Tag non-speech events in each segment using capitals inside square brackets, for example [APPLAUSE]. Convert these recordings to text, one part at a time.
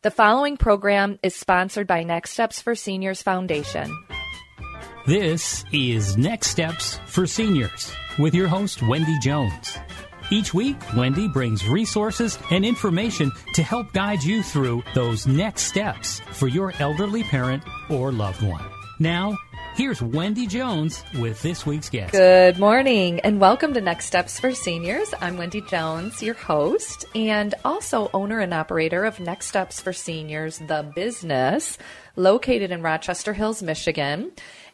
The following program is sponsored by Next Steps for Seniors Foundation. This is Next Steps for Seniors with your host, Wendy Jones. Each week, Wendy brings resources and information to help guide you through those next steps for your elderly parent or loved one. Now, here's Wendy Jones with this week's guest. Good morning and welcome to Next Steps for Seniors. I'm Wendy Jones, your host, and also owner and operator of Next Steps for Seniors, the business located in Rochester Hills, Michigan.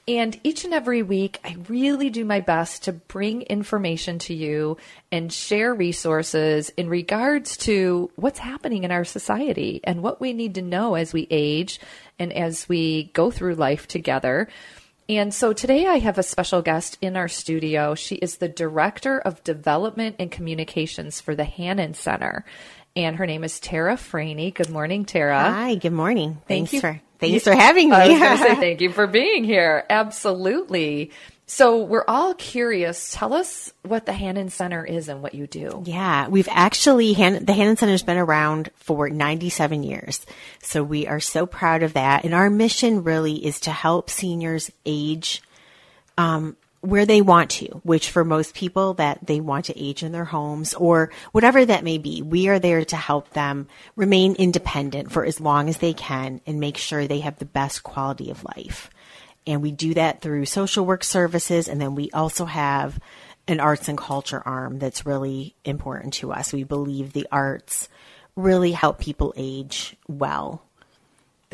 And each and every week, I really do my best to bring information to you and share resources in regards to what's happening in our society and what we need to know as we age and as we go through life together. And so today I have a special guest in our studio. She is the Director of Development and Communications for the Hannan Center. And her name is Tara Franey. Good morning, Tara. Hi, good morning. Thank Thanks you. for [LAUGHS] thanks for having me. I was say [LAUGHS] thank you for being here. Absolutely. So we're all curious. Tell us what the Hannan Center is and what you do. Yeah, we've actually Han- the Hannan Center's been around for 97 years. So we are so proud of that. And our mission really is to help seniors age um, where they want to, which for most people that they want to age in their homes or whatever that may be. We are there to help them remain independent for as long as they can and make sure they have the best quality of life. And we do that through social work services. And then we also have an arts and culture arm that's really important to us. We believe the arts really help people age well.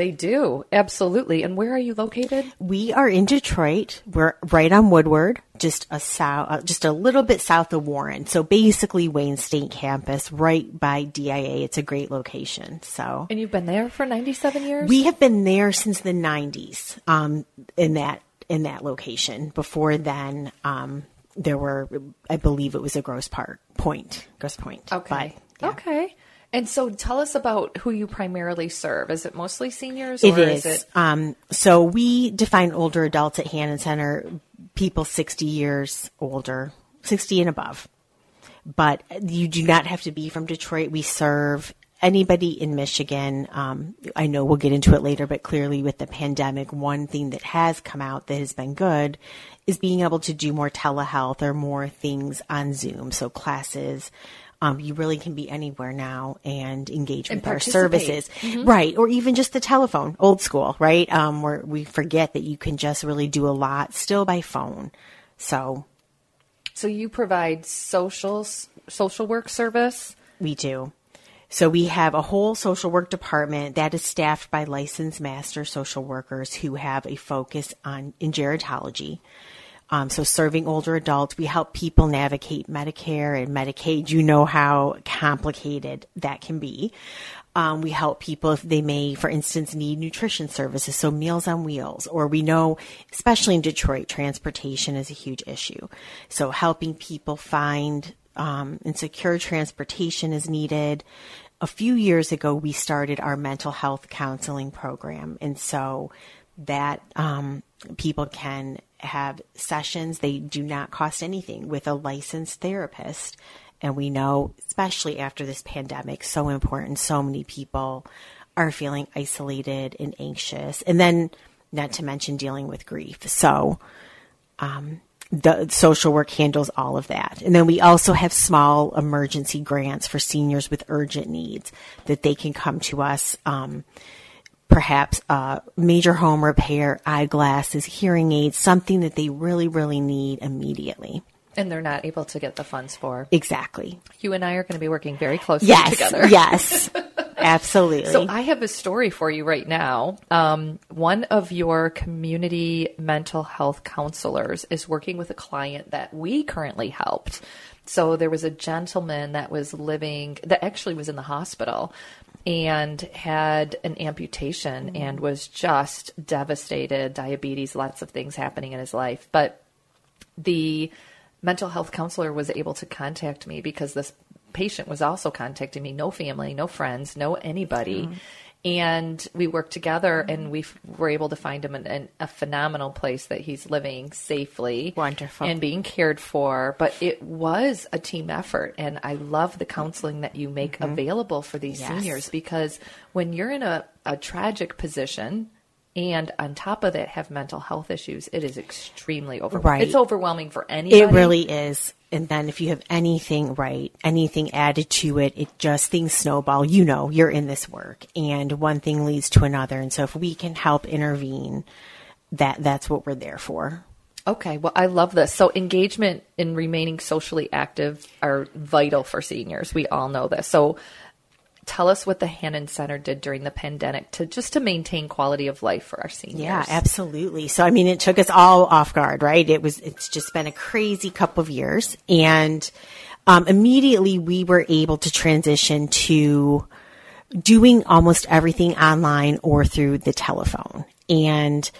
They do. Absolutely. And where are you located? We are in Detroit. We're right on Woodward, just a south, uh, just a little bit south of Warren. So basically Wayne State campus, right by DIA. It's a great location. So, And you've been there for 97 years? we have been there since the 90s. Um, in that in that location. Before then, um, there were, I believe it was a Gross Park Point, Grosse Pointe. Okay. But, yeah. Okay. And so tell us about who you primarily serve. Is it mostly seniors It or is. is it Um, so we define older adults at Hannan Center, people 60 years older, 60 and above. But you do not have to be from Detroit. We serve anybody in Michigan. Um, I know we'll get into it later, but clearly with the pandemic, one thing that has come out that has been good is being able to do more telehealth or more things on Zoom. So classes. Um, you really can be anywhere now and engage And with our services. Right. Or even just the telephone, old school, right? Um, where we forget that you can just really do a lot still by phone. So so you provide social social work service? we do. So we have a whole social work department that is staffed by licensed master social workers who have a focus on in gerontology. Um, so serving older adults, we help people navigate Medicare and Medicaid. You know how complicated that can be. Um, we help people if they may, for instance, need nutrition services, so Meals on Wheels, or we know, especially in Detroit, transportation is a huge issue. So helping people find um, and secure transportation is needed. a few years ago, we started our mental health counseling program. And so that um, people can have sessions. They do not cost anything with a licensed therapist. And we know, especially after this pandemic, so important. So many people are feeling isolated and anxious. And then, not to mention dealing with grief. So, um, the social work handles all of that. And then we also have small emergency grants for seniors with urgent needs that they can come to us. Um, perhaps uh, major home repair, eyeglasses, hearing aids, something that they really, really need immediately. And they're not able to get the funds for. Exactly. You and I are going to be working very closely yes, together. Yes. [LAUGHS] Absolutely. So I have a story for you right now. Um, one of your community mental health counselors is working with a client that we currently helped. So there was a gentleman that was living, that actually was in the hospital and had an amputation and was just devastated, diabetes, lots of things happening in his life. But the mental health counselor was able to contact me because this patient was also contacting me no family, no friends, no anybody. Mm. And we worked together and we f- were able to find him an, an, a phenomenal place that he's living safely. Wonderful. And being cared for. But it was a team effort. And I love the counseling that you make mm-hmm. available for these yes. seniors because when you're in a, a tragic position, and on top of that have mental health issues, it is extremely overwhelming. Right. It's overwhelming for anybody. It really is. And then if you have anything right, anything added to it, it just things snowball. You know, you're in this work and one thing leads to another. And so if we can help intervene, that that's what we're there for. Okay, well, I love this. So, engagement and remaining socially active are vital for seniors. We all know this. So, tell us what the Hannan Center did during the pandemic to just to maintain quality of life for our seniors. Yeah, absolutely. So I mean, it took us all off guard, right? It was it's just been a crazy couple of years, and um, immediately we were able to transition to doing almost everything online or through the telephone, and.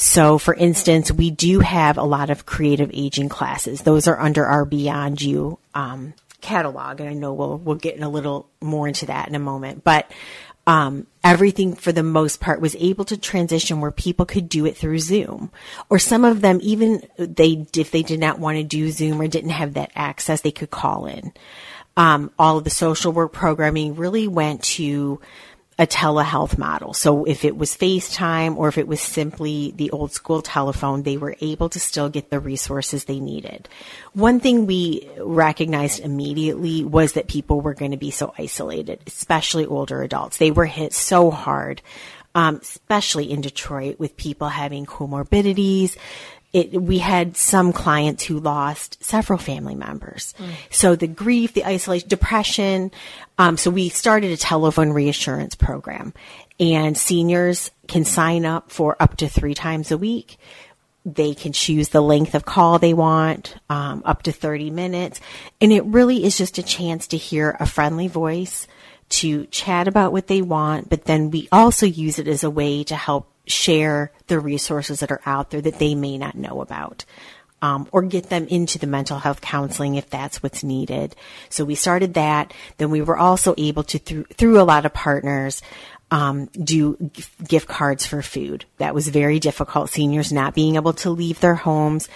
So, for instance, we do have a lot of creative aging classes. Those are under our Beyond You um, catalog, and I know we'll we'll get in a little more into that in a moment. But um, everything for the most part was able to transition where people could do it through Zoom, or some of them even they if they did not want to do Zoom or didn't have that access, they could call in. Um, all of the social work programming really went to a telehealth model. So if it was FaceTime or if it was simply the old school telephone, they were able to still get the resources they needed. One thing we recognized immediately was that people were going to be so isolated, especially older adults. They were hit so hard. Um, especially in Detroit with people having comorbidities, it, we had some clients who lost several family members. Mm. So the grief, the isolation, depression. Um, so we started a telephone reassurance program and seniors can sign up for up to three times a week. They can choose the length of call they want, um, up to 30 minutes. And it really is just a chance to hear a friendly voice, to chat about what they want, but then we also use it as a way to help share the resources that are out there that they may not know about. Um, or get them into the mental health counseling if that's what's needed. So we started that. Then we were also able to, through, through a lot of partners, um, do gift cards for food. That was very difficult. Seniors not being able to leave their homes,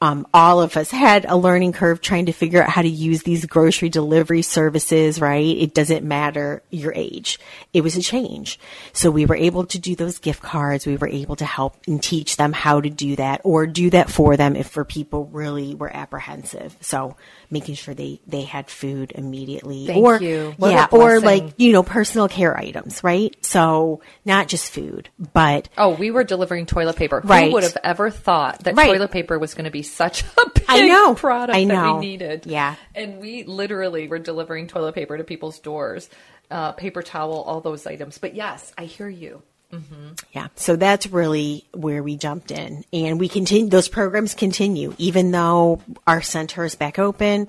um, all of us had a learning curve trying to figure out how to use these grocery delivery services, right? It doesn't matter your age. It was a change. So we were able to do those gift cards. We were able to help and teach them how to do that or do that for them if for people really were apprehensive. So making sure they, they had food immediately. Thank or, you. What yeah, or like, you know, personal care items, right? So not just food, but. Oh, we were delivering toilet paper. Right. Who would have ever thought that right. toilet paper was going to be such a big I know. product I know. that we needed? Yeah. And we literally were delivering toilet paper to people's doors, uh, paper towel, all those items. But yes, I hear you. Mm-hmm. Yeah. So that's really where we jumped in. And we continue, those programs continue, even though our center is back open.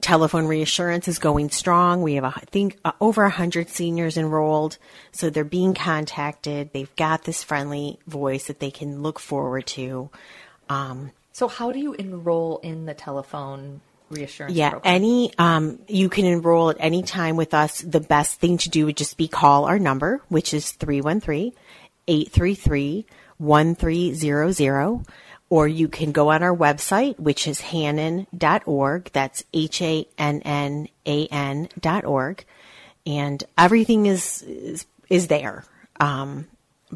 Telephone reassurance is going strong. We have, I think, uh, over 100 seniors enrolled. So they're being contacted. They've got this friendly voice that they can look forward to. Um, so, how do you enroll in the telephone reassurance yeah, program. any um, you can enroll at any time with us. The best thing to do would just be call our number, which is 313-833-1300 or you can go on our website, which is hannan.org. That's H A N N A N dot org, and everything is is, is there. Um,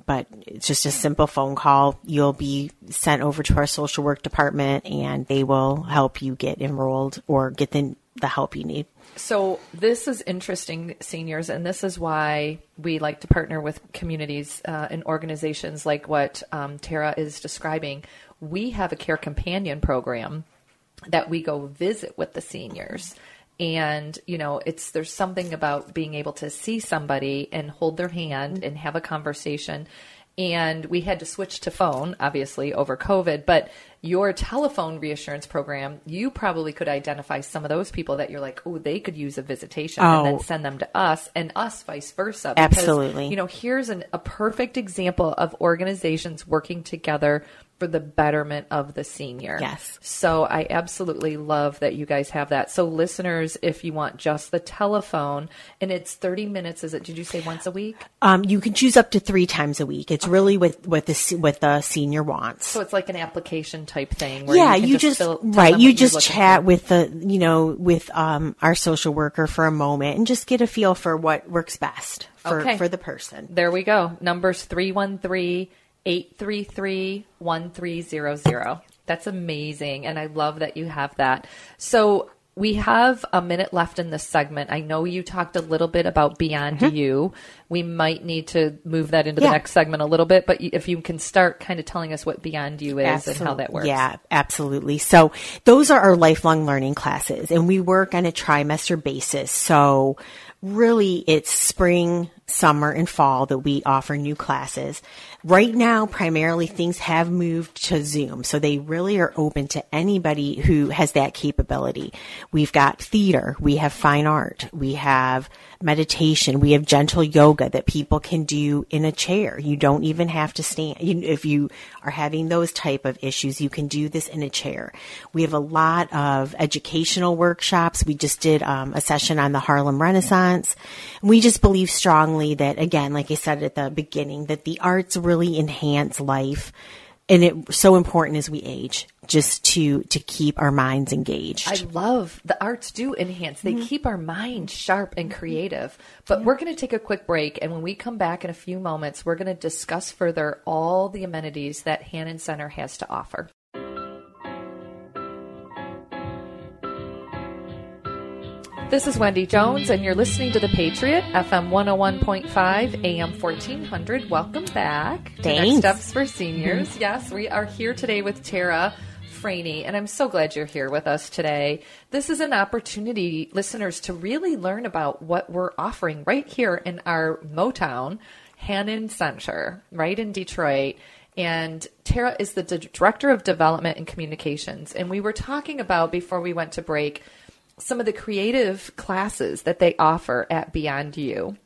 but it's just a simple phone call. You'll be sent over to our social work department, and they will help you get enrolled or get the the help you need. So this is interesting, seniors, and this is why we like to partner with communities uh, and organizations like what um, Tara is describing. We have a care companion program that we go visit with the seniors. And, you know, it's there's something about being able to see somebody and hold their hand and have a conversation. And we had to switch to phone, obviously, over COVID. But your telephone reassurance program, you probably could identify some of those people that you're like, oh, they could use a visitation and then Oh. send them to us and us vice versa. Absolutely. You know, here's an, a perfect example of organizations working together for the betterment of the senior. Yes. So I absolutely love that you guys have that. So listeners, if you want just the telephone and it's 30 minutes, is it, did you say once a week? Um, you can choose up to three times a week. It's really with, what the what the senior wants. So it's like an application type thing. Where yeah, you, you just, fill- right. You just chat for. with the you know with um our social worker for a moment and just get a feel for what works best for Okay. for the person. There we go. Numbers 313 833 1300. That's amazing. And I love that you have that. So we have a minute left in this segment. I know you talked a little bit about Beyond You. We might need to move that into Mm-hmm. Yeah. the next segment a little bit, but if you can start kind of telling us what Beyond You is and how that works. Yeah, absolutely. So those are our lifelong learning classes and we work on a trimester basis. So really it's spring, summer and fall that we offer new classes. Right now, primarily things have moved to Zoom. So they really are open to anybody who has that capability. We've got theater, we have fine art, we have meditation, we have gentle yoga that people can do in a chair. You don't even have to stand. You, if you are having those type of issues, you can do this in a chair. We have a lot of educational workshops. We just did um, a session on the Harlem Renaissance. We just believe strongly that, again, like I said at the beginning, that the arts really enhance life. And it's so important as we age, just to to keep our minds engaged. I love the arts do enhance. They Mm-hmm. keep our mind sharp and creative. But we're going to take a quick break, and when we come back in a few moments, we're going to discuss further all the amenities that Hannan Center has to offer. This is Wendy Jones, and you're listening to The Patriot, FM 101.5, AM 1400. Welcome back to Next Steps for Seniors. Mm-hmm. yes, we are here today with Tara Franey, and I'm so glad you're here with us today. This is an opportunity, listeners, to really learn about what we're offering right here in our Motown Hannan Center, right in Detroit. And Tara is the D- Director of Development and Communications. And we were talking about, before we went to break, some of the creative classes that they offer at Beyond You.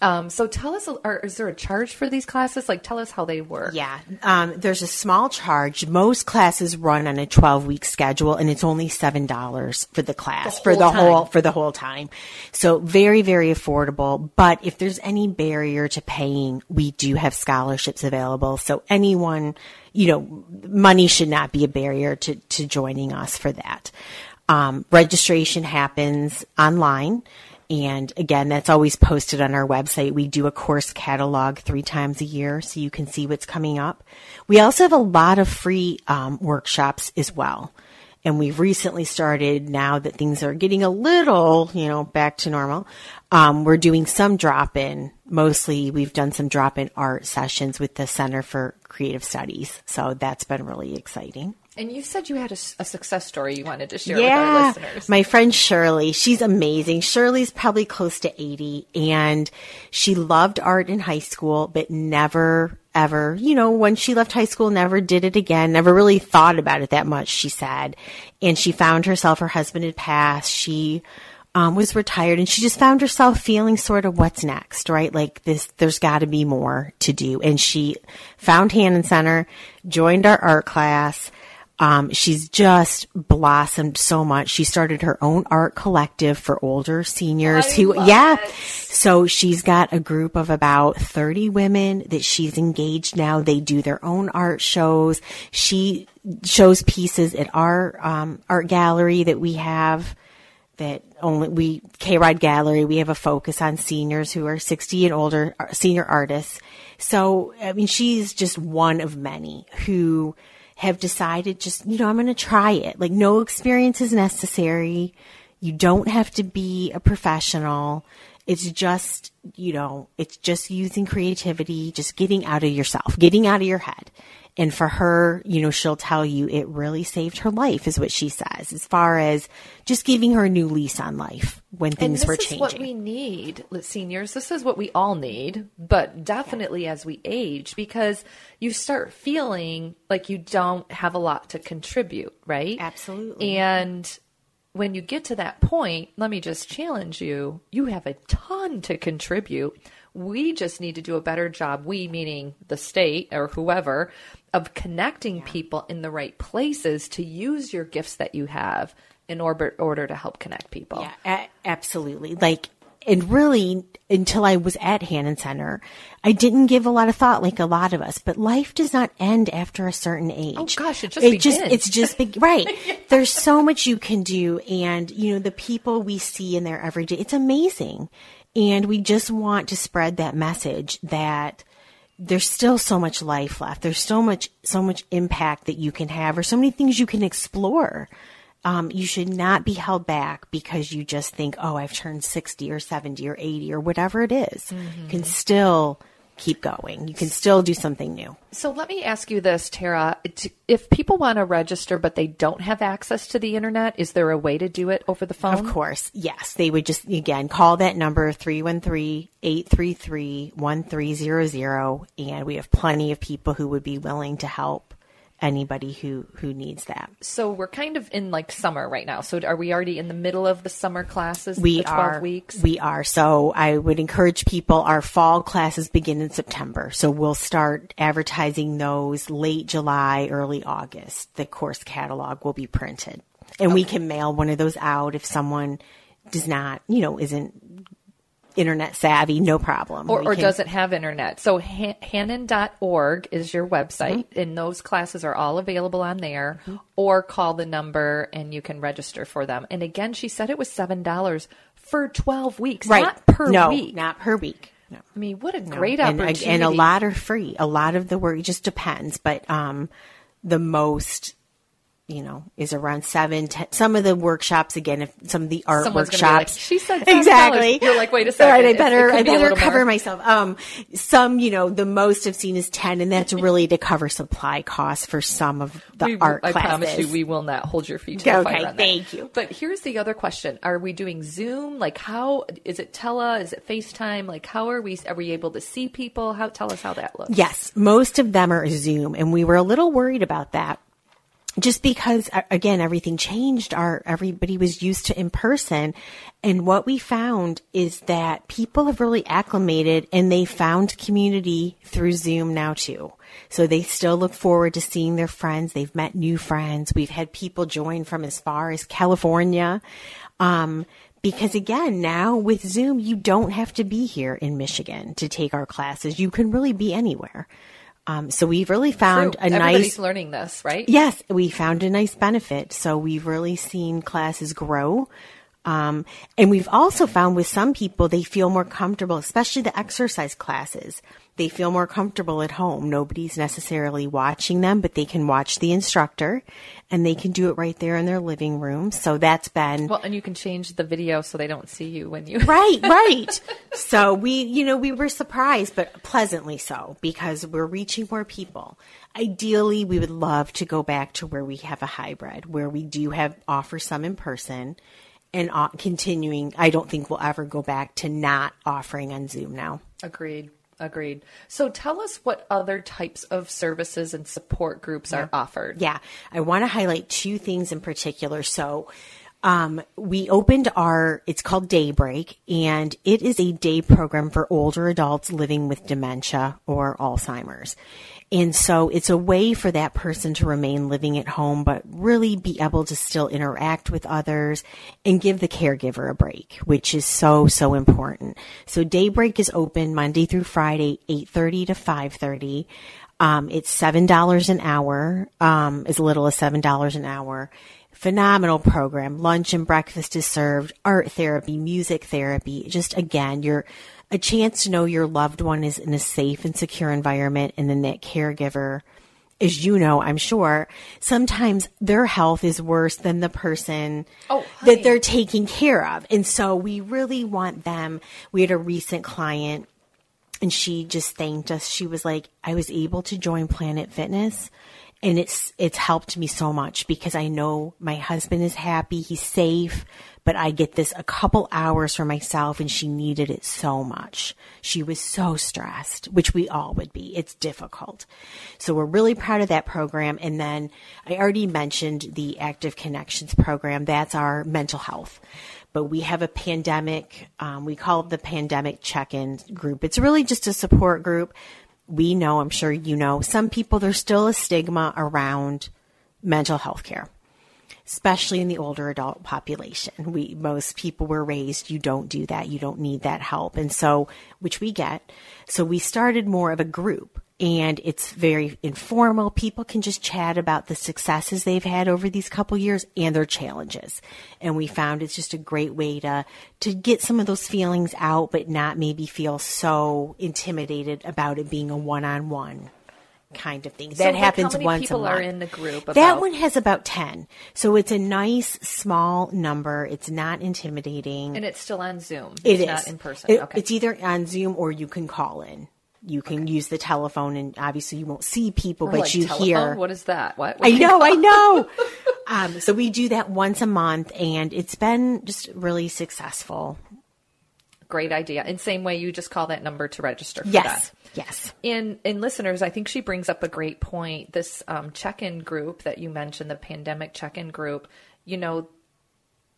Um, so tell us, or is there a charge for these classes? Like, tell us how they work. Yeah, um, there's a small charge. Most classes run on a 12 week schedule, and it's only seven dollars for the class The for whole the whole time. for the whole time. So very very affordable. But if there's any barrier to paying, we do have scholarships available. So anyone, you know, money should not be a barrier to to joining us for that. Um, registration happens online. And again, that's always posted on our website. We do a course catalog three times a year so you can see what's coming up. We also have a lot of free um, workshops as well. And we've recently started now that things are getting a little, you know, back to normal. Um, we're doing some drop in. Mostly we've done some drop in art sessions with the Center for Creative Studies. So that's been really exciting. And you said you had a success story you wanted to share with our listeners. My friend Shirley, she's amazing. Shirley's probably close to 80 and she loved art in high school, but never ever, you know, when she left high school, never did it again, never really thought about it that much, she said. And she found herself, her husband had passed. She, um, was retired and she just found herself feeling sort of what's next, right? Like this, there's got to be more to do. And she found Hannan Center, joined our art class, Um, she's just blossomed so much. She started her own art collective for older seniors I who, yeah. it. So she's got a group of about 30 women that she's engaged now. They do their own art shows. She shows pieces at our um, art gallery that we have that only we K Ride Gallery. We have a focus on seniors who are 60 and older, uh, senior artists. So I mean, she's just one of many who have decided just you know I'm going to try it. Like no experience is necessary. You don't have to be a professional. It's just you know it's just using creativity, just getting out of yourself, getting out of your head. And for her, you know, she'll tell you it really saved her life, is what she says, as far as just giving her a new lease on life when things were changing. This is what we need, seniors. This is what we all need, but definitely as we age, because you start feeling like you don't have a lot to contribute, right? Absolutely. And when you get to that point, let me just challenge you. You have a ton to contribute. We just need to do a better job, we meaning the state or whoever, of connecting people in the right places to use your gifts that you have in order, order to help connect people. Yeah, a- absolutely. Like, and really, until I was at Hannan Center, I didn't give a lot of thought, like a lot of us. But life does not end after a certain age. Oh, gosh, it just it just it's just big, [LAUGHS] right. There's so much you can do, and you know the people we see in there every day. It's amazing, and we just want to spread that message that there's still so much life left. There's so much, so much impact that you can have, or so many things you can explore. Um, you should not be held back because you just think, oh, I've turned 60 or 70 or 80 or whatever it is. You can still keep going. You can still do something new. So let me ask you this, Tara. If people want to register but they don't have access to the internet, is there a way to do it over the phone? Of course, yes. They would just, again, call that number 313-833-1300 and we have plenty of people who would be willing to help anybody who, who needs that. So we're kind of in like summer right now. So are we already in the middle of the summer classes? We the 12 are. weeks. We are. So I would encourage people. Our fall classes begin in September, so we'll start advertising those late July, early August. The course catalog will be printed, and we can mail one of those out if someone does not, you know, isn't internet savvy. No problem. or, or can- doesn't have internet. So Han- Hannan.org is your website, Mm-hmm. and those classes are all available on there. Or call the number and you can register for them. And again, she said it was $7 for 12 weeks, right? not per no, week. not per week. No. I mean, what a great and, opportunity. and a lot are free. A lot of the work just depends, but um, the most you know is around seven. Ten, some of the workshops again, if some of the art Someone's be like, workshops. "She said $7." exactly. You're like, "Wait a second, right, I better I better little cover more." myself. Um, some you know the most I've seen is ten, and that's [LAUGHS] really to cover supply costs for some of the We- art I classes. promise you, we will not hold your feet to the Okay, fire on that. thank you. But here's the other question: Are we doing Zoom? Like, how is it? Tele? Is it FaceTime? Like, how are we? Are we able to see people? How? Tell us how that looks. Yes, most of them are Zoom, and we were a little worried about that. Just because, again, everything changed. Our everybody was used to in person, and what we found is that people have really acclimated, and they found community through Zoom now too. So they still look forward to seeing their friends. They've met new friends. We've had people join from as far as California. Um, because again, now with Zoom, you don't have to be here in Michigan to take our classes. You can really be anywhere. Um, so we've really found True. a Everybody's nice, learning this, right? yes, we found a nice benefit. So we've really seen classes grow. Um, and we've also found with some people, they feel more comfortable, especially the exercise classes. They feel more comfortable at home. Nobody's necessarily watching them, but they can watch the instructor and they can do it right there in their living room. So that's been Well, and you can change the video so they don't see you when you. [LAUGHS] [LAUGHS] right, right. So we, you know, we were surprised, but pleasantly so because we're reaching more people. Ideally, we would love to go back to where we have a hybrid, where we do have offer some in person and uh, continuing. I don't think we'll ever go back to not offering on Zoom now. Agreed. Agreed. So tell us what other types of services and support groups are offered. Yeah, I want to highlight two things in particular. So, Um, we opened our, it's called Daybreak, and it is a day program for older adults living with dementia or Alzheimer's. And so it's a way for that person to remain living at home, but really be able to still interact with others and give the caregiver a break, which is so, so important. So Daybreak is open Monday through Friday, 8.30 to 5.30. Um, it's $7 an hour, um, as little as $7 an hour phenomenal program. Lunch and breakfast is served, art therapy, music therapy. Just again, you're a chance to know your loved one is in a safe and secure environment and then that caregiver as you know, I'm sure, sometimes their health is worse than the person oh, that they're taking care of. And so we really want them. We had a recent client and she just thanked us. She was like, I was able to join Planet Fitness and it's it's helped me so much because I know my husband is happy, he's safe, but I get this a couple hours for myself and she needed it so much. She was so stressed, which we all would be. It's difficult. So we're really proud of that program and then I already mentioned the Active Connections program. That's our mental health but we have a pandemic, um, we call it the pandemic check-in group. It's really just a support group we know, I'm sure you know, some people, there's still a stigma around mental health care, especially in the older adult population. We, most people were raised, you don't do that. You don't need that help. And so, which we get. So we started more of a group and it's very informal. People can just chat about the successes they've had over these couple years and their challenges. And we found it's just a great way to to get some of those feelings out, but not maybe feel so intimidated about it being a one on one kind of thing. So that like happens once people a month. are in the group? That one has about 10. So it's a nice small number. It's not intimidating. and it's still on Zoom. It it's is not in person. It- okay. It's either on Zoom or you can call in. You can use the telephone, and obviously you won't see people, We're but like, you telephone? hear. What is that? What? I know, I know. [LAUGHS] um, so we do that once a month, and it's been just really successful. Great idea. And same way you just call that number to register for Yes, that. yes. In in listeners, I think she brings up a great point. This um, check-in group that you mentioned, the pandemic check-in group, you know,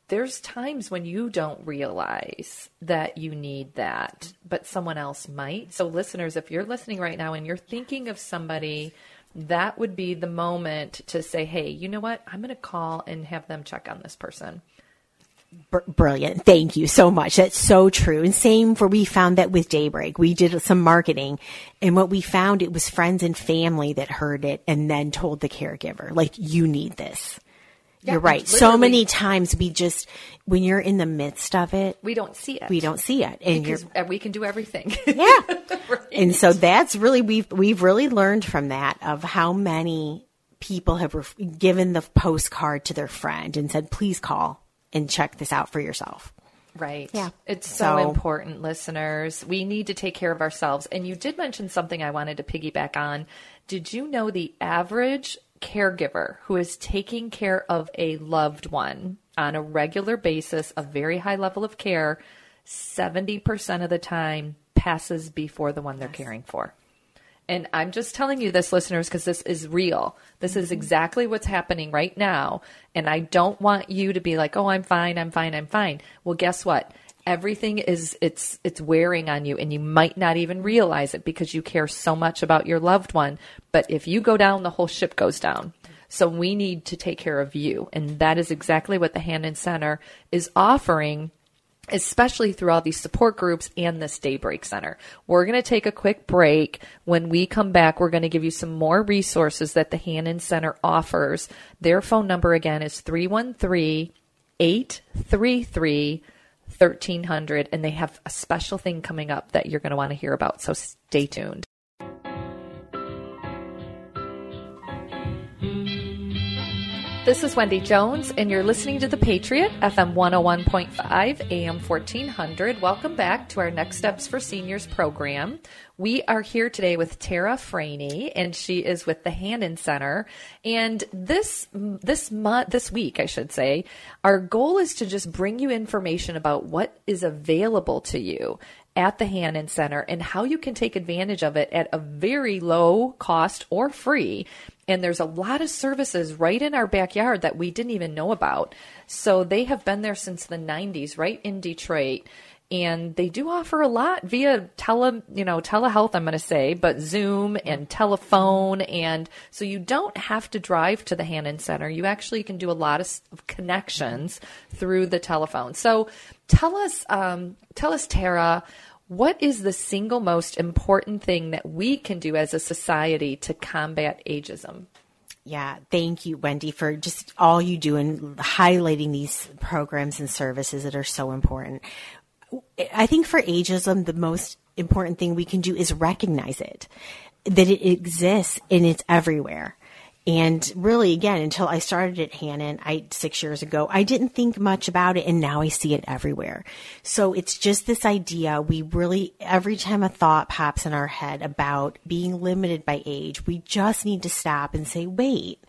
there's times when you don't realize that you need that, but someone else might. So, listeners, if you're listening right now and you're thinking of somebody, that would be the moment to say, hey, you know what? I'm going to call and have them check on this person. Br- brilliant. Thank you so much. That's so true. And same for we found that with Daybreak. We did some marketing and what we found it was friends and family that heard it and then told the caregiver, like, you need this. Yeah, You're right. So many times we just, when you're in the midst of it, We don't see it. we don't see it. And because uh, we can do everything. [LAUGHS] yeah. And so that's really we've we've really learned from that of how many people have ref- given the postcard to their friend and said, "Please call and check this out for yourself." Right. Yeah. It's so, So- important, listeners. We need to take care of ourselves. And you did mention something I wanted to piggyback on. Did you know the average caregiver who is taking care of a loved one on a regular basis, a very high level of care, 70% of the time passes before the one they're caring for? And I'm just telling you this, listeners, because this is real. This is mm-hmm. exactly what's happening right now. And I don't want you to be like, oh, I'm fine, I'm fine, I'm fine. Well, guess what? Everything is it's it's wearing on you and you might not even realize it because you care so much about your loved one. But if you go down, the whole ship goes down. So we need to take care of you. And that is exactly what the Hannan Center is offering especially through all these support groups and this Daybreak Center. We're going to take a quick break. When we come back, we're going to give you some more resources that the Hannan Center offers. Their phone number again is 313 833 1300, and they have a special thing coming up that you're going to want to hear about. So stay tuned. This is Wendy Jones, and you're listening to The Patriot, FM 101.5, AM 1400. Welcome back to our Next Steps for Seniors program. We are here today with Tara Franey, and she is with the Hannan Center. And this this month, this week, I should say, our goal is to just bring you information about what is available to you at the Hannan Center and how you can take advantage of it at a very low cost or free And there's a lot of services right in our backyard that we didn't even know about. So they have been there since the 90s, right in Detroit and they do offer a lot via tele, you know, telehealth, I'm going to say, but Zoom and telephone. And so you don't have to drive to the Hannan Center. You actually can do a lot of connections through the telephone. So tell us, um, tell us, Tara, what is the single most important thing that we can do as a society to combat ageism? Yeah, thank you, Wendy, for just all you do and highlighting these programs and services that are so important. I think for ageism, the most important thing we can do is recognize it, that it exists and it's everywhere. And really, again, until I started at Hannan, I six years ago, I didn't think much about it, and now I see it everywhere. So it's just this idea. We really, every time a thought pops in our head about being limited by age, we just need to stop and say, "Wait,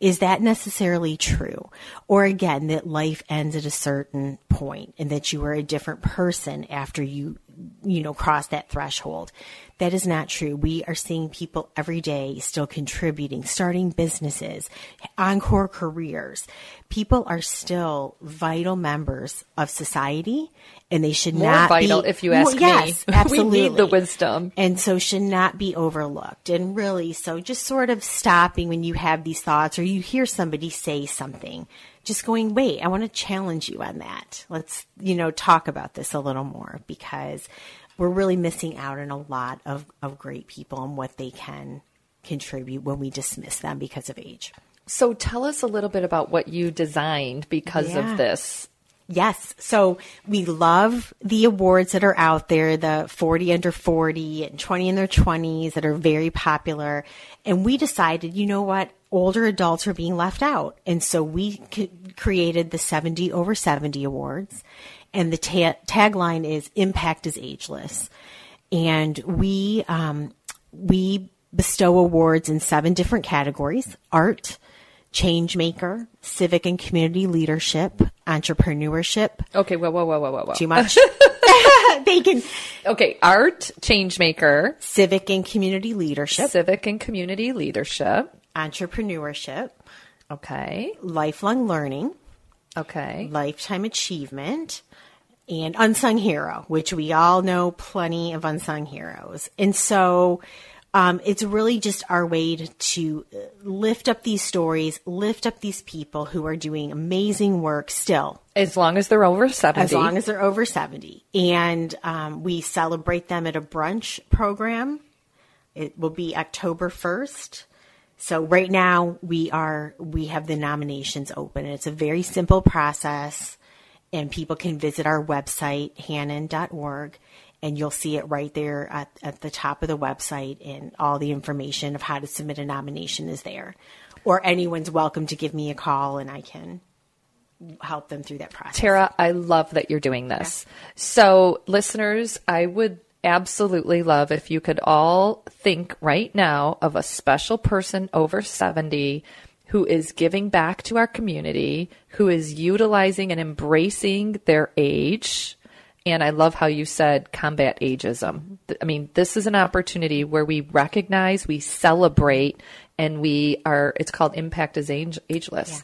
is that necessarily true? Or again, that life ends at a certain point and that you are a different person after you, you know, cross that threshold. That is not true. We are seeing people every day still contributing, starting businesses, encore careers. People are still vital members of society and they should More not vital, be, if you ask well, yes, me. [LAUGHS] Absolutely. we need the wisdom. And so should not be overlooked. And really, so just sort of stopping when you have these thoughts or you hear somebody say something, just going, wait, I want to challenge you on that. Let's, you know, talk about this a little more because we're really missing out on a lot of, of great people and what they can contribute when we dismiss them because of age. So tell us a little bit about what you designed because Yeah. of this. Yes. So we love the awards that are out there, the 40 under 40 and 20 in their 20s that are very popular. And we decided, you know what? Older adults are being left out. And so we c- created the 70 over 70 awards. And the ta- tagline is impact is ageless. And we, um, we bestow awards in seven different categories art, change maker, civic and community leadership, entrepreneurship. Okay, whoa, whoa, whoa, whoa, whoa, whoa. Too much. [LAUGHS] [LAUGHS] they can. Okay, art, change maker, civic and community leadership, civic and community leadership, entrepreneurship. Okay. Lifelong learning. Okay. Lifetime achievement. And unsung hero, which we all know plenty of unsung heroes. And so um, it's really just our way to, to lift up these stories, lift up these people who are doing amazing work still. As long as they're over 70. As long as they're over 70. And um, we celebrate them at a brunch program. It will be October 1st. So right now we are we have the nominations open. It's a very simple process and people can visit our website hannan.org and you'll see it right there at, at the top of the website and all the information of how to submit a nomination is there. Or anyone's welcome to give me a call and I can help them through that process. Tara, I love that you're doing this. So, listeners, I would absolutely love if you could all think right now of a special person over 70 who is giving back to our community, who is utilizing and embracing their age. And I love how you said combat ageism. I mean, this is an opportunity where we recognize, we celebrate, and we are, it's called Impact is Age- Ageless.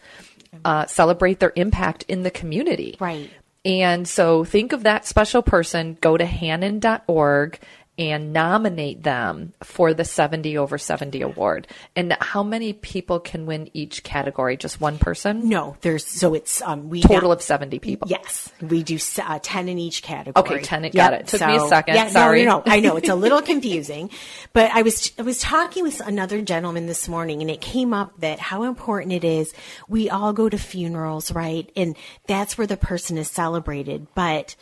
Uh, celebrate their impact in the community. Right. And so think of that special person, go to hannan.org and nominate them for the 70 over 70 award. And how many people can win each category? Just one person? No, there's so it's um we Total of 70 people. Yes, we do uh, ten in each category. Okay, 10 got it. Took me a second. Yeah, Sorry. No, no, no, I know it's a little [LAUGHS] confusing, but I was I was talking with another gentleman this morning, and it came up that how important it is. We all go to funerals, right? And that's where the person is celebrated, but.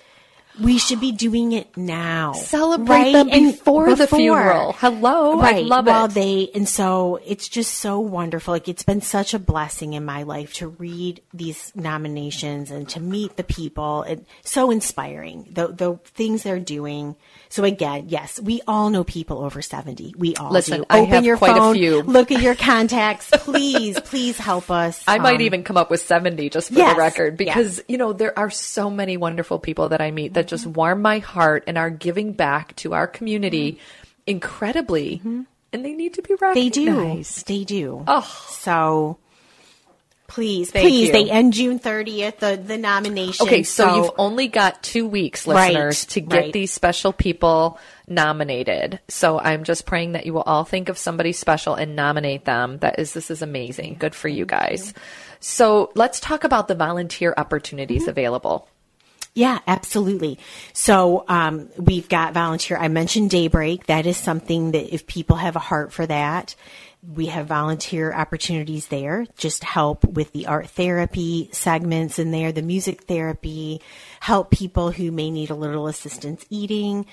We should be doing it now. Celebrate right? them And before the funeral. Hello, I love While it. they and so it's just so wonderful. Like it's been such a blessing in my life to read these nominations and to meet the people. It's so inspiring. The the things they're doing. So again, yes, we all know people over seventy. We all Listen, do. I Open have your quite a phone, few. Look at your contacts. [LAUGHS] Please, please help us. I might Um, even come up with 70 just for yes, the record because, you know, there are so many wonderful people that I meet that just mm-hmm. warm my heart and are giving back to our community mm-hmm. incredibly. Mm-hmm. and they need to be recognized. They do. They do. Oh. So please, Thank please, you. they end June 30th, the, the nomination. Okay, so, you've only got two weeks, Right, listeners, to get right. these special people nominated. So I'm just praying that you will all think of somebody special and nominate them. That is, this is amazing. Good for you guys. So let's talk about the volunteer opportunities Mm-hmm. available. Yeah, absolutely. So um, we've got volunteer. I mentioned Daybreak. That is something that if people have a heart for that, we have volunteer opportunities there. Just help with the art therapy segments in there, the music therapy, help people who may need a little assistance eating.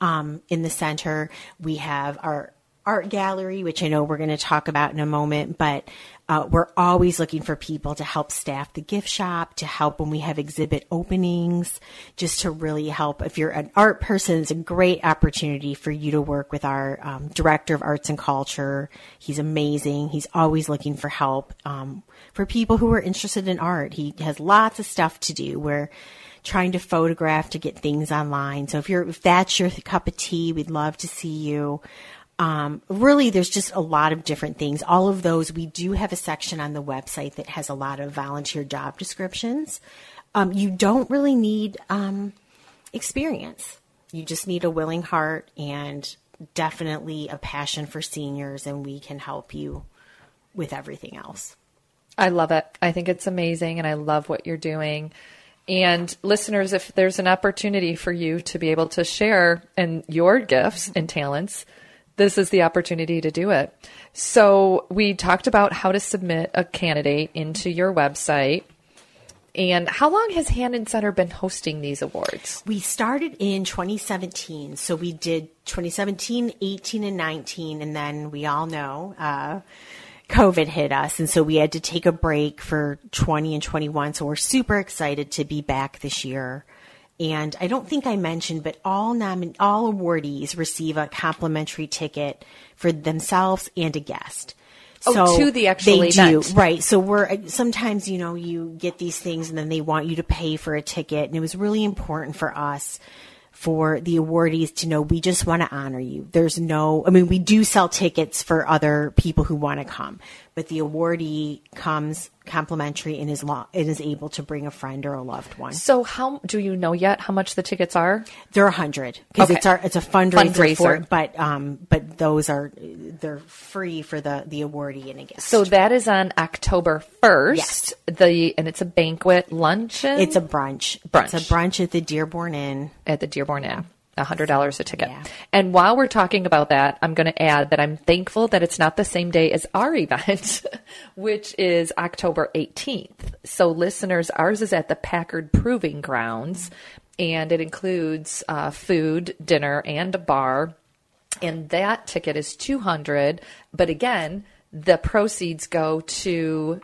Um, in the center, we have our art gallery, which I know we're going to talk about in a moment, but uh, we're always looking for people to help staff the gift shop, to help when we have exhibit openings, just to really help. If you're an art person, it's a great opportunity for you to work with our um, director of arts and culture. He's amazing. He's always looking for help um, for people who are interested in art. He has lots of stuff to do. We're trying to photograph to get things online. So if you're if that's your cup of tea, we'd love to see you. Um, really, there's just a lot of different things. All of those, we do have a section on the website that has a lot of volunteer job descriptions. Um, you don't really need um, experience. You just need a willing heart and definitely a passion for seniors, and we can help you with everything else. I love it. I think it's amazing and I love what you're doing. And listeners, if there's an opportunity for you to be able to share and your gifts and talents, this is the opportunity to do it. So we talked about how to submit a candidate into your website. And how long has Hannan Center been hosting these awards? We started in 2017. So we did 2017, 18, and 19. And then we all know uh, COVID hit us. And so we had to take a break for 20 and 21. So we're super excited to be back this year. And I don't think I mentioned, but all nomin- all awardees receive a complimentary ticket for themselves and a guest. Oh, to the actual they event. do right. So we're uh, sometimes you know you get these things and then they want you to pay for a ticket, and it was really important for us for the awardees to know we just want to honor you. There's no, I mean, we do sell tickets for other people who want to come, but the awardee comes complimentary and is lo- and is able to bring a friend or a loved one. So how do you know yet how much the tickets are? They're a hundred because Okay. it's our it's a fundraiser, Fundraiser. for but um but those are they're free for the the awardee and a guest. So that is on October 1st. Yes. The and it's a banquet luncheon. it's a brunch. Brunch. It's a brunch at the Dearborn Inn. at the Dearborn Inn. $100 a ticket. Yeah. And while we're talking about that, I'm going to add that I'm thankful that it's not the same day as our [LAUGHS] event, which is October 18th. So, listeners, ours is at the Packard Proving Grounds, and it includes uh, food, dinner, and a bar. And that ticket is 200 But again, the proceeds go to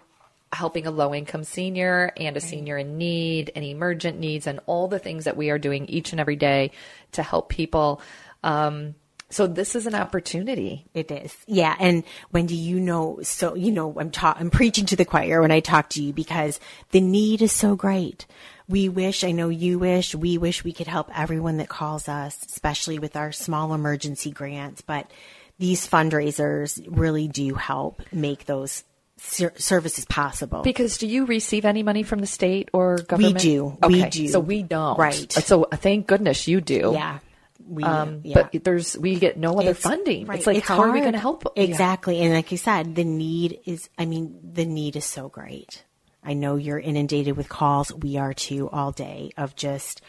helping a low income senior and a senior in need and emergent needs and all the things that we are doing each and every day to help people. Um, so this is an opportunity. It is. Yeah. And Wendy, you know, so, you know, I'm ta- I'm preaching to the choir when I talk to you because the need is so great. We wish, I know you wish, we wish we could help everyone that calls us, especially with our small emergency grants, but these fundraisers really do help make those ser- services possible. Because do you receive any money from the state or government? We do. We Okay, do. So we don't. Right. So uh, thank goodness you do. yeah. We, Um, yeah. But there's we get no other It's- funding. right. It's like how are we going to help? Exactly. And like you said, the need is, I mean, the need is so great. I know you're inundated with calls. We are too all day of just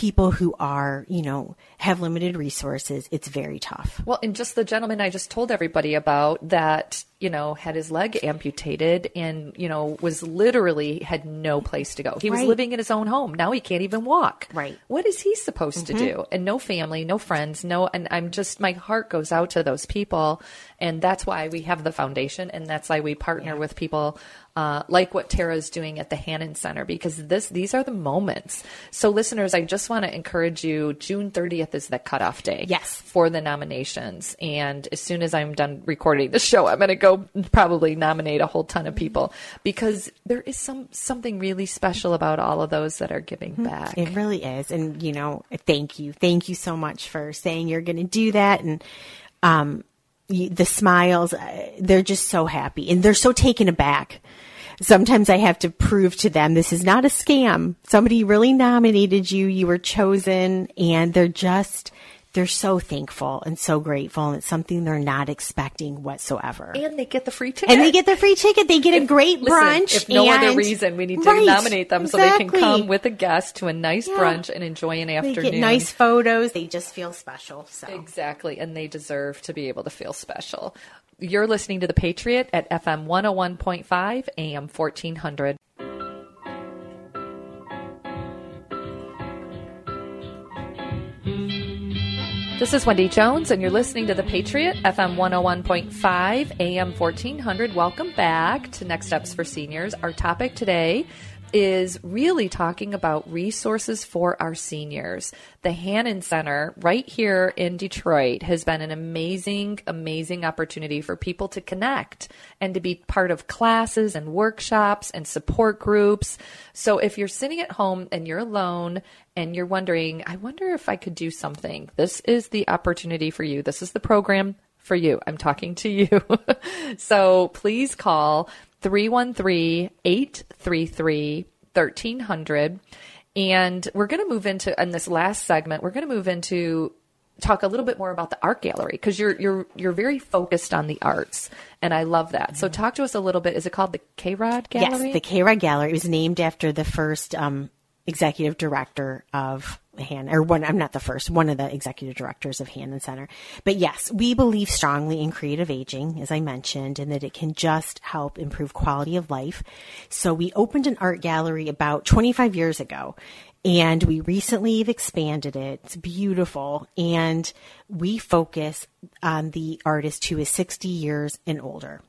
people who are, you know, have limited resources. It's very tough. Well, and just the gentleman I just told everybody about that, you know, had his leg amputated and, you know, was literally had no place to go. He was Right. living in his own home. Now he can't even walk. Right. What is he supposed to do? Mm-hmm. And no family, no friends, no, and I'm just, my heart goes out to those people. And that's why we have the foundation and that's why we partner with people uh, like what Tara's doing at the Hannan Center because this these are the moments. So listeners, I just want to encourage you. June 30th is the cutoff day. Yes. For the nominations, and as soon as I'm done recording the show, I'm going to go probably nominate a whole ton of people because there is some something really special about all of those that are giving back. It really is. And, you know, thank you. Thank you so much for saying you're going to do that. And, um, the smiles, uh, they're just so happy and they're so taken aback. Sometimes I have to prove to them this is not a scam. Somebody really nominated you. You were chosen and they're just, they're so thankful and so grateful and it's something they're not expecting whatsoever. And they get the free ticket. And they get the free ticket. They get a great Listen, brunch. If no and, other reason, we need to Right, nominate them so they can come with a guest to a nice Yeah. brunch and enjoy an afternoon. They get nice photos. They just feel special. So Exactly, and they deserve to be able to feel special. You're listening to The Patriot at FM 101.5, AM 1400. This is Wendy Jones, and you're listening to The Patriot, FM 101.5, AM 1400. Welcome back to Next Steps for Seniors. Our topic today is really talking about resources for our seniors. The Hannan Center, right here in Detroit, has been an amazing, amazing opportunity for people to connect and to be part of classes and workshops and support groups. So if you're sitting at home and you're alone and you're wondering, I wonder if I could do something, this is the opportunity for you. This is the program for you. I'm talking to you. [LAUGHS] so please call 313 833 1300. And we're going to move into, in this last segment, we're going to move into talk a little bit more about the art gallery because you're you're you're very focused on the arts and I love that. So talk to us a little bit. Is it called the K Rod Gallery? Yes, the K Rod Gallery. It was named after the first um, executive director of Han, or one. I'm not the first. One of the executive directors of Hannan Center. But yes, we believe strongly in creative aging, as I mentioned, and that it can just help improve quality of life. So we opened an art gallery about 25 years ago. And we recently have expanded it. It's beautiful. And we focus on the artist who is 60 years and older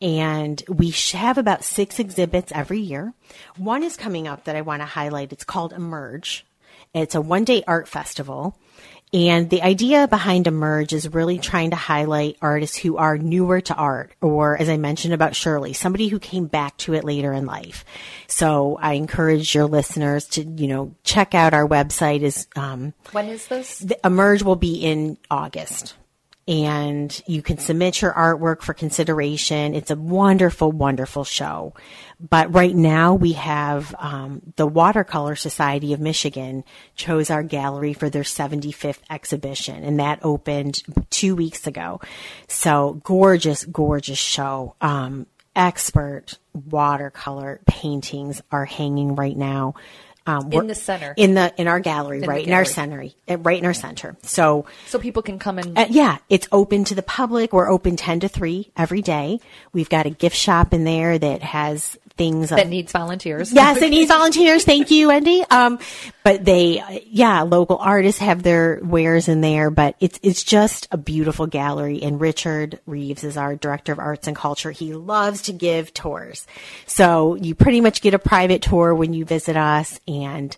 and we have about six exhibits every year. One is coming up that I want to highlight. It's called Emerge. It's a one day art festival. And the idea behind Emerge is really trying to highlight artists who are newer to art, or as I mentioned about Shirley, somebody who came back to it later in life. So I encourage your listeners to, you know, check out our website is, um, when is this? the Emerge will be in August. And you can submit your artwork for consideration. It's a wonderful, wonderful show. But right now we have um, the Watercolor Society of Michigan chose our gallery for their 75th exhibition, and that opened two weeks ago. So gorgeous, gorgeous show. Um, expert watercolor paintings are hanging right now. Um, In the center. in the in our gallery, In right in our gallery. center, uh, right in our center. So So people can come and uh, yeah, it's open to the public. We're open ten to three every day. We've got a gift shop in there that has things that of, needs volunteers. Yes, it [LAUGHS] needs volunteers. Thank you, Wendy. Um, but they, yeah, local artists have their wares in there, but it's, it's just a beautiful gallery. And Richard Reeves is our director of arts and culture. He loves to give tours. So you pretty much get a private tour when you visit us and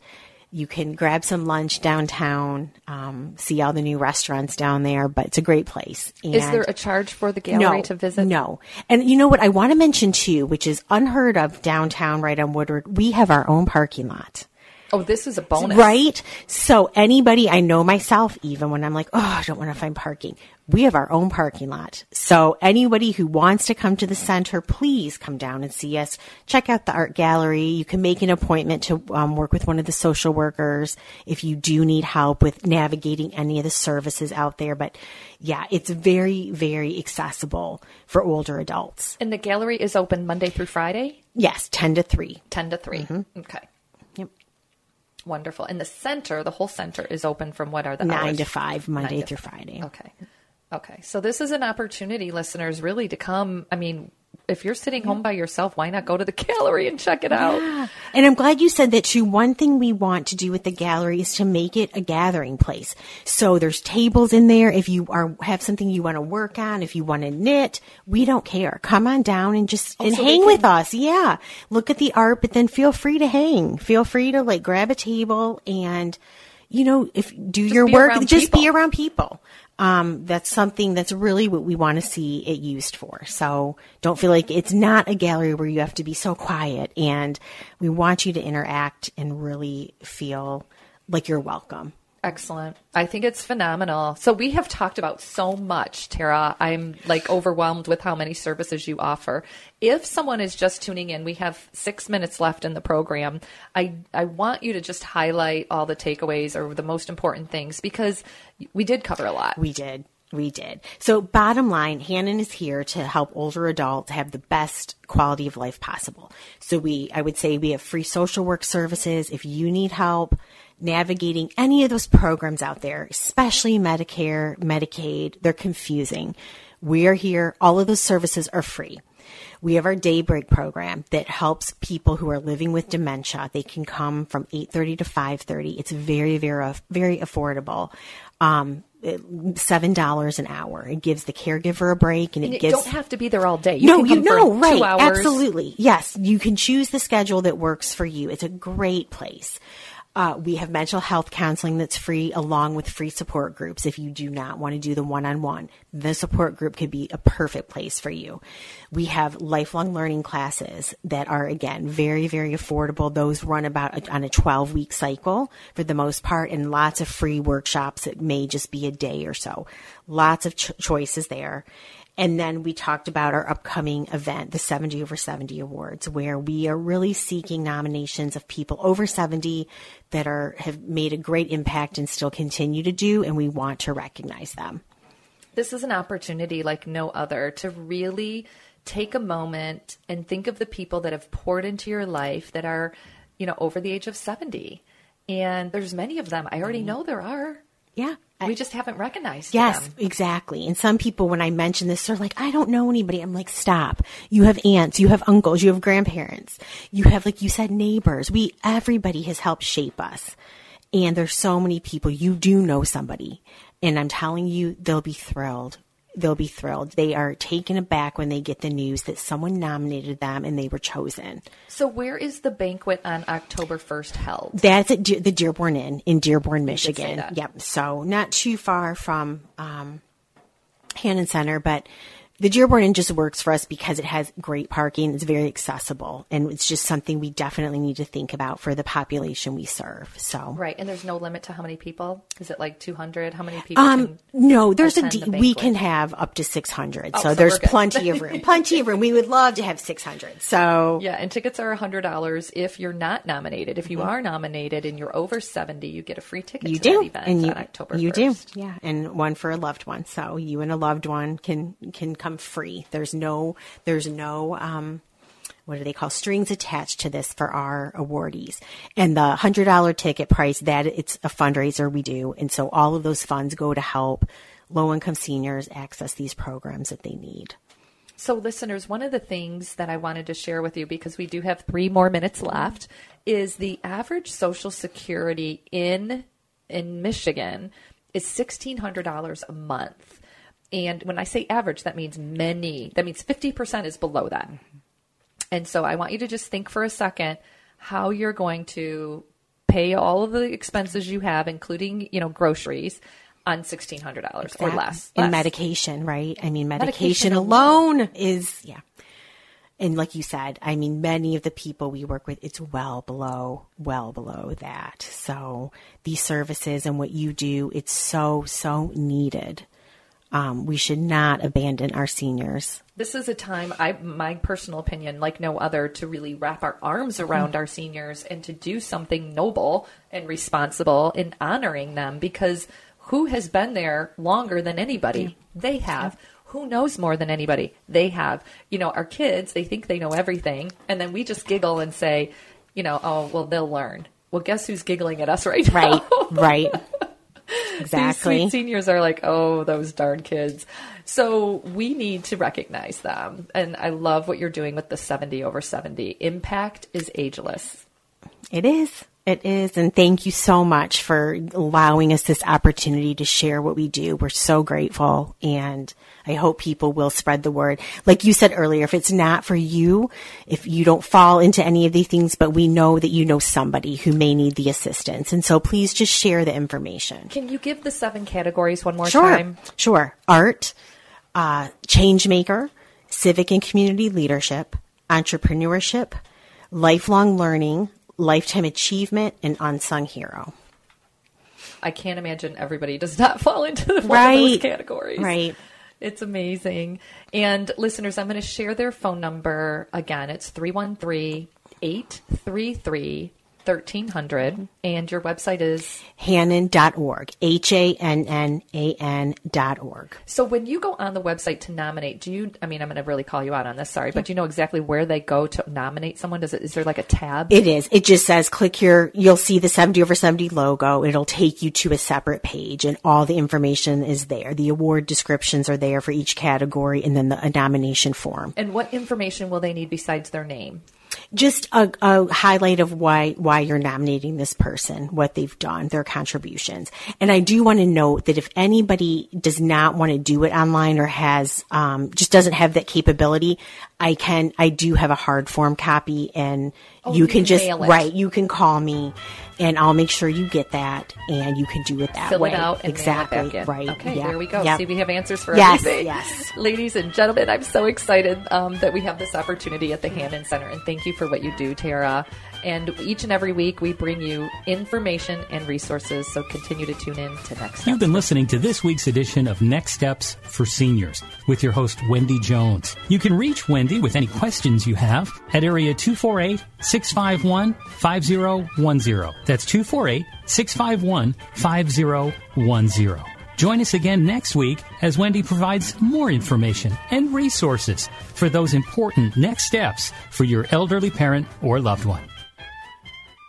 you can grab some lunch downtown, um, see all the new restaurants down there, but it's a great place. Is there a charge for the gallery no, to visit? No. And you know what I want to mention too, which is unheard of downtown right on Woodward, we have our own parking lot. Oh, this is a bonus. Right? So anybody, I know myself, even when I'm like, oh, I don't want to find parking, we have our own parking lot. So anybody who wants to come to the center, please come down and see us. Check out the art gallery. You can make an appointment to um, work with one of the social workers if you do need help with navigating any of the services out there. But yeah, it's very, very accessible for older adults. And the gallery is open Monday through Friday, Yes, 10 to 3. 10 to 3. Okay. Yep. Wonderful. And the center, the whole center is open from what are the 9 hours? to 5, Monday to through five. Friday. Okay. Okay. So this is an opportunity, listeners, really to come. I mean, if you're sitting home by yourself, why not go to the [LAUGHS] gallery and check it out? And I'm glad you said that too. One thing we want to do with the gallery is to make it a gathering place. So there's tables in there. If you are have something you want to work on, if you want to knit, we don't care. Come on down and just oh, and so hang can- with us. Yeah. Look at the art, but then feel free to hang. Feel free to like grab a table and you know, if do your work, just be around people. Um, that's something that's really what we want to see it used for. So don't feel like it's not a gallery where you have to be so quiet and we want you to interact and really feel like you're welcome. Excellent. I think it's phenomenal. So we have talked about so much, Tara. I'm like overwhelmed with how many services you offer. If someone is just tuning in, we have six minutes left in the program. I, I want you to just highlight all the takeaways or the most important things because we did cover a lot. We did. We did. So, bottom line, Hannan is here to help older adults have the best quality of life possible. So, we, I would say we have free social work services. If you need help navigating any of those programs out there, especially Medicare, Medicaid, they're confusing. We are here. All of those services are free. We have our daybreak program that helps people who are living with dementia. They can come from 8:30 to 5:30. It's very very very affordable. Um, seven dollars an hour. It gives the caregiver a break, and it you gives. don't have to be there all day. You no, can you know, right? Two hours. Absolutely, yes. You can choose the schedule that works for you. It's a great place. Uh, we have mental health counseling that's free along with free support groups. If you do not want to do the one on one, the support group could be a perfect place for you. We have lifelong learning classes that are again very, very affordable. Those run about on a 12 week cycle for the most part and lots of free workshops It may just be a day or so. Lots of ch- choices there. And then we talked about our upcoming event, the 70 over 70 awards, where we are really seeking nominations of people over 70 that are, have made a great impact and still continue to do. And we want to recognize them. This is an opportunity like no other to really take a moment and think of the people that have poured into your life that are, you know, over the age of 70. And there's many of them. I already mm-hmm. know there are. Yeah. We just haven't recognized Yes, them. exactly. And some people, when I mention this, they're like, I don't know anybody. I'm like, stop. You have aunts, you have uncles, you have grandparents, you have, like you said, neighbors. We, everybody has helped shape us. And there's so many people. You do know somebody. And I'm telling you, they'll be thrilled. They'll be thrilled. They are taken aback when they get the news that someone nominated them and they were chosen. So, where is the banquet on October 1st held? That's at De- the Dearborn Inn in Dearborn, Michigan. Yep. So not too far from um, Hannan Center, but the Dearborn Inn just works for us because it has great parking. It's very accessible, and it's just something we definitely need to think about for the population we serve. So. Right. And there's no limit to how many people? Is it like 200? How many people? Um, no, there's a d- the we can have up to 600. Oh, so so there's plenty of room. Plenty of room. We would love to have 600. So Yeah, and tickets are $100 if you're not nominated. If you are nominated and you're over 70, you get a free ticket Mm-hmm. you to do that event and you on October you 1st. do yeah and one for a loved one so you and a loved one can can come free. There's no there's no um what do they call strings attached to this for our awardees. And the hundred dollar ticket price that it's a fundraiser we do. And so all of those funds go to help low income seniors access these programs that they need. So, listeners, one of the things that I wanted to share with you because we do have three more minutes left is the average Social Security in in Michigan is sixteen hundred dollars a month. And when I say average, that means many. That means fifty percent is below that. And so, I want you to just think for a second how you're going to pay all of the expenses you have, including you know groceries, on sixteen hundred dollars or less. And Less. medication, right? I mean, Medication medication, alone is, yeah. And like you said, I mean, many of the people we work with, it's well below, well below that. So these services and what you do, it's so, so needed. Um, we should not abandon our seniors. This is a time, I my personal opinion, like no other, to really wrap our arms around our seniors and to do something noble and responsible in honoring them because who has been there longer than anybody? They have. Who knows more than anybody? They have. You know, our kids, they think they know everything, and then we just giggle and say, you know, oh, well, they'll learn. Well, guess who's giggling at us right now? Right, right. [LAUGHS] These Exactly. sweet seniors are like, oh, those darn kids. So we need to recognize them. And I love what you're doing with the 70 over 70. Impact is ageless. It is. It is. And thank you so much for allowing us this opportunity to share what we do. We're so grateful. And I hope people will spread the word. Like you said earlier, if it's not for you, if you don't fall into any of these things, but we know that you know somebody who may need the assistance. And so please just share the information. Can you give the seven categories one more Sure. time? Sure. Art, uh, change maker, civic and community leadership, entrepreneurship, lifelong learning, lifetime achievement, and unsung hero. I can't imagine everybody does not [LAUGHS] fall into the Right. categories. Right. It's amazing. And listeners, I'm going to share their phone number again. It's 313 833 1300. And your website is. Hannan.org. H A N N A N dot org. So when you go on the website to nominate, do you, I mean, I'm going to really call you out on this, sorry, but do you know exactly where they go to nominate someone? Does it, is there like a tab? It is. It just says click here you'll see the 70 over 70 logo. It'll take you to a separate page and all the information is there. The award descriptions are there for each category and then the a nomination form. and what information will they need besides their name? Just a, a highlight of why, why you're nominating this person, what they've done, their contributions. And I do want to note that if anybody does not want to do it online or has, um, just doesn't have that capability, I can, I do have a hard form copy and Oh, you you can can just, right, you can call me and I'll make sure you get that and you can do it that Fill way. it out and exactly. it. Right. Okay, yeah, there we go. yep. See, we have answers for Yes, everything. yes. [LAUGHS] Ladies and gentlemen, I'm so excited um, that we have this opportunity at the Hannan Center, and thank you for what you do, Tara. And each and every week, we bring you information and resources. So continue to tune in to next. You've been listening to this week's edition of Next Steps for Seniors with your host, Wendy Jones. You can reach Wendy with any questions you have at area 248 651 5010. That's 248 651 5010. Join us again next week as Wendy provides more information and resources for those important next steps for your elderly parent or loved one.